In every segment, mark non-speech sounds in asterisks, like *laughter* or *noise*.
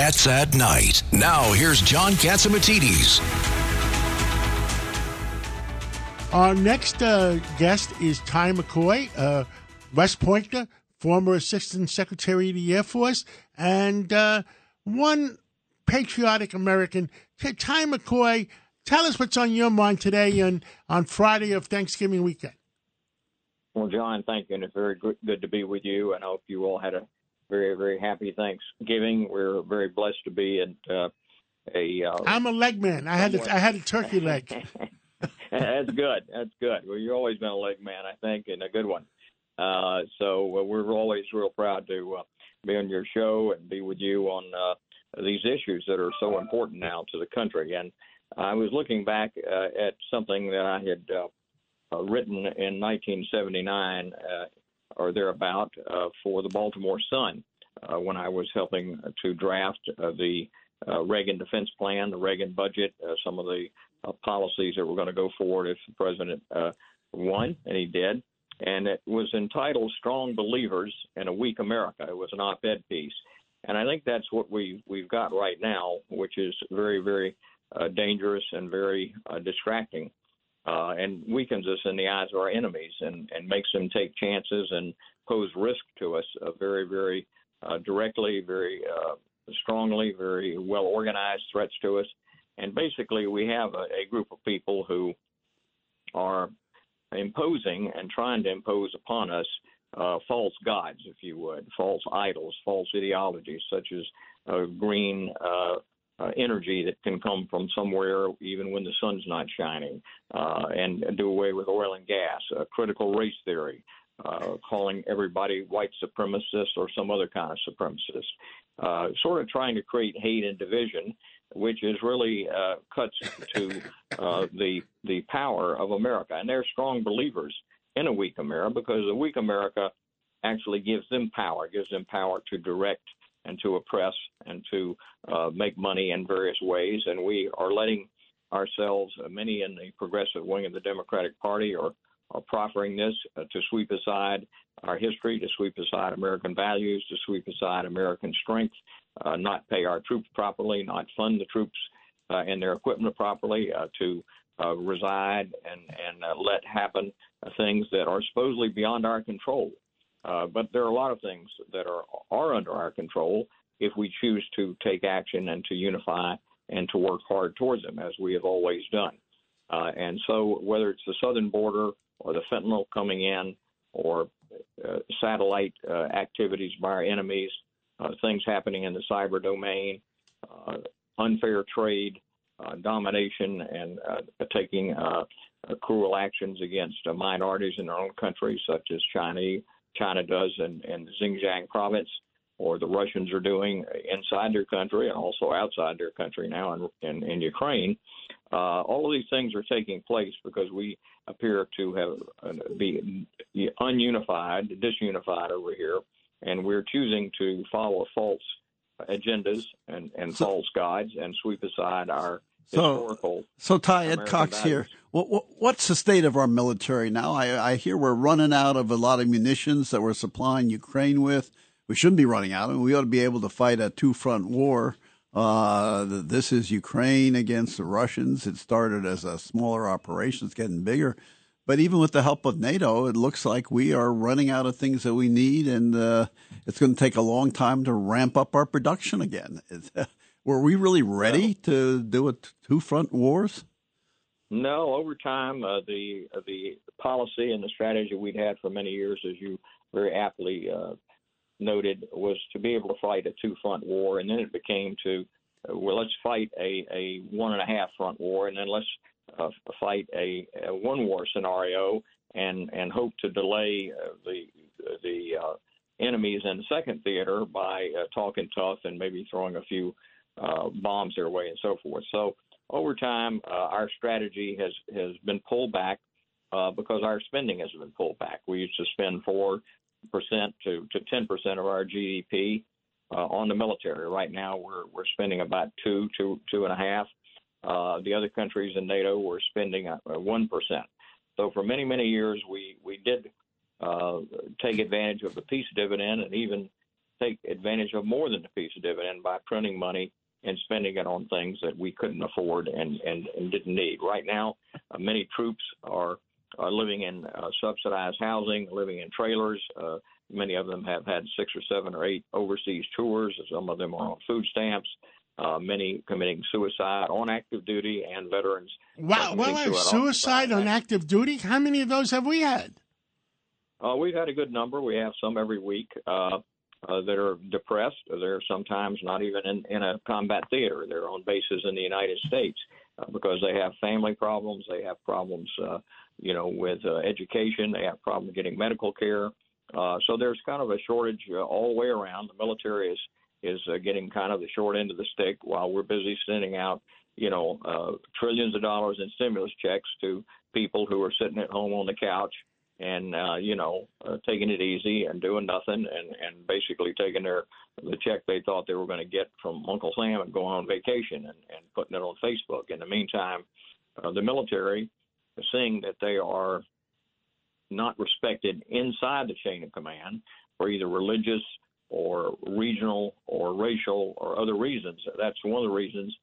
Cats at Night. Now, here's John Catsimatidis. Our next uh, guest is Ty McCoy, uh, West Pointer, former Assistant Secretary of the Air Force, and uh, one patriotic American. Ty McCoy, tell us what's on your mind today and on Friday of Thanksgiving weekend. Well, John, thank you, and it's very good, good to be with you. And I hope you all had a very, very happy Thanksgiving. We're very blessed to be at uh, a. Uh, I'm a leg man. I had a, I had a turkey *laughs* leg. That's good. That's good. Well, you've always been a leg man, I think, and a good one. Uh, so uh, we're always real proud to uh, be on your show and be with you on uh, these issues that are so important now to the country. And I was looking back uh, at something that I had uh, uh, written in 1979 uh, or thereabout uh, for the Baltimore Sun uh, when I was helping to draft uh, the Reagan defense plan, the Reagan budget, some of the policies that were going to go forward if the president won, and he did. And it was entitled "Strong Believers in a Weak America." It was an op-ed piece, and I think that's what we we've got right now, which is very very uh, dangerous and very uh, distracting, uh, and weakens us in the eyes of our enemies, and and makes them take chances and pose risk to us uh, very very uh, directly, very uh, strongly, very well organized threats to us. And basically, we have a, a group of people who are imposing and trying to impose upon us uh, false gods, if you would, false idols, false ideologies, such as uh, green uh, uh, energy that can come from somewhere even when the sun's not shining, uh, and do away with oil and gas, uh, critical race theory, uh, calling everybody white supremacists or some other kind of supremacist, uh, sort of trying to create hate and division, which is really uh, cuts to uh, the the power of America. And they're strong believers in a weak America because a weak America actually gives them power, gives them power to direct and to oppress and to uh, make money in various ways. And we are letting ourselves, uh, many in the progressive wing of the Democratic Party, are are proffering this uh, to sweep aside our history, to sweep aside American values, to sweep aside American strength, uh, not pay our troops properly, not fund the troops uh, and their equipment properly, uh, to reside and and let happen things that are supposedly beyond our control. But there are a lot of things that are are under our control if we choose to take action and to unify and to work hard towards them, as we have always done. and so, whether it's the southern border or the fentanyl coming in or uh, satellite uh, activities by our enemies, uh, things happening in the cyber domain, uh, unfair trade, uh, domination, and uh, taking cruel actions against minorities in our own country, such as China, China does in, in Xinjiang province, or the Russians are doing inside their country and also outside their country now in, in, in Ukraine. Uh, all of these things are taking place because we appear to have uh, be ununified, disunified over here, and we're choosing to follow false agendas and, and so, false guides and sweep aside our so. So, Ty Ed Cox values. here. What, what, what's the state of our military now? I, I hear we're running out of a lot of munitions that we're supplying Ukraine with. We shouldn't be running out. I mean, we ought to be able to fight a two front war uh, this is Ukraine against the Russians. It started as a smaller operation, it's getting bigger. But even with the help of NATO, it looks like we are running out of things that we need, and uh, it's going to take a long time to ramp up our production again. *laughs* were we really ready no. to do a two front wars? No, over time, uh, the uh, the policy and the strategy we'd had for many years, as you very aptly uh, noted was to be able to fight a two front war, and then it became to uh, well, let's fight a, a one and a half front war, and then let's uh, fight a, a one war scenario, and and hope to delay uh, the the uh, enemies in the second theater by uh, talking tough and maybe throwing a few uh, bombs their way and so forth. So over time, uh, our strategy has has been pulled back uh, because our spending has been pulled back. We used to spend four percent to to ten percent of our GDP uh, on the military. Right now, we're we're spending about two two two and a half. Uh, the other countries in NATO were spending one percent. So for many many years, we we did take advantage of the peace dividend and even take advantage of more than the peace dividend by printing money and spending it on things that we couldn't afford and, and, and didn't need. Right now, uh, many troops are, are living in uh, subsidized housing, living in trailers. Uh, many of them have had six or seven or eight overseas tours. Some of them are on food stamps. Uh, many committing suicide on active duty and veterans. Wow, well, suicide on active duty. How many of those have we had? Uh, we've had a good number. We have some every week uh, uh, that are depressed. They're sometimes not even in, in a combat theater. They're on bases in the United States uh, because they have family problems. They have problems, uh, you know, with uh, education. They have problems getting medical care. Uh, so there's kind of a shortage uh, all the way around. The military is is uh, getting kind of the short end of the stick while we're busy sending out, you know, uh, trillions of dollars in stimulus checks to people who are sitting at home on the couch and uh, you know uh, taking it easy and doing nothing and and basically taking their the check they thought they were going to get from Uncle Sam and going on vacation and, and putting it on Facebook. In the meantime, uh, the military, seeing that they are not respected inside the chain of command for either religious or regional or racial or other reasons. That's one of the reasons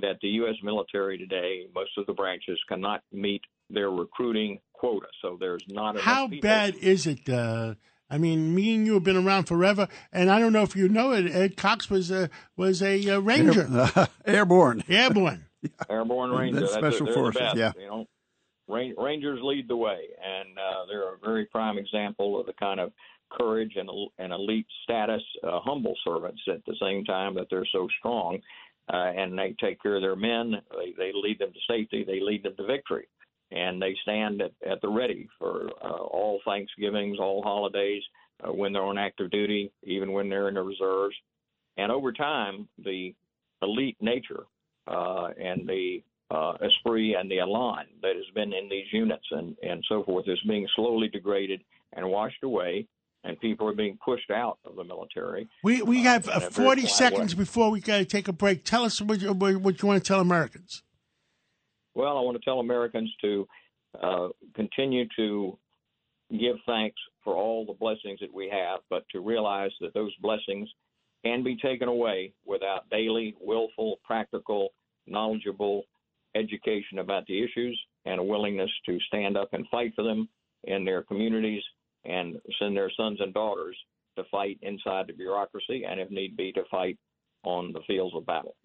that the U.S. military today, most of the branches, cannot meet their recruiting quota. So there's not a How bad is it? Uh, I mean, me and you have been around forever, and I don't know if you know it. Ed Cox was a was a uh, ranger, Air, *laughs* uh, airborne, airborne, *laughs* airborne ranger. That's special That's forces. Best, yeah, you know, Rangers lead the way, and uh, they're a very prime example of the kind of courage and, and elite status, uh, humble servants at the same time that they're so strong, uh, and they take care of their men. They, they lead them to safety. They lead them to victory and they stand at, at the ready for uh, all Thanksgivings, all holidays, uh, when they're on active duty, even when they're in the reserves. And over time, the elite nature uh, and the uh, esprit and the elan that has been in these units and, and so forth is being slowly degraded and washed away, and people are being pushed out of the military. We we have uh, 40 seconds way. before we got to take a break. Tell us what you, what you want to tell Americans. Well, I want to tell Americans to uh, continue to give thanks for all the blessings that we have, but to realize that those blessings can be taken away without daily, willful, practical, knowledgeable education about the issues and a willingness to stand up and fight for them in their communities and send their sons and daughters to fight inside the bureaucracy and, if need be, to fight on the fields of battle.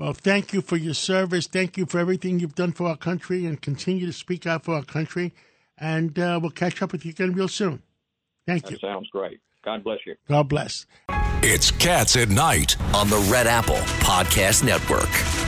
Well, thank you for your service. Thank you for everything you've done for our country and continue to speak out for our country. And uh, we'll catch up with you again real soon. Thank that you. Sounds great. God bless you. God bless. It's Cats at Night on the Red Apple Podcast Network.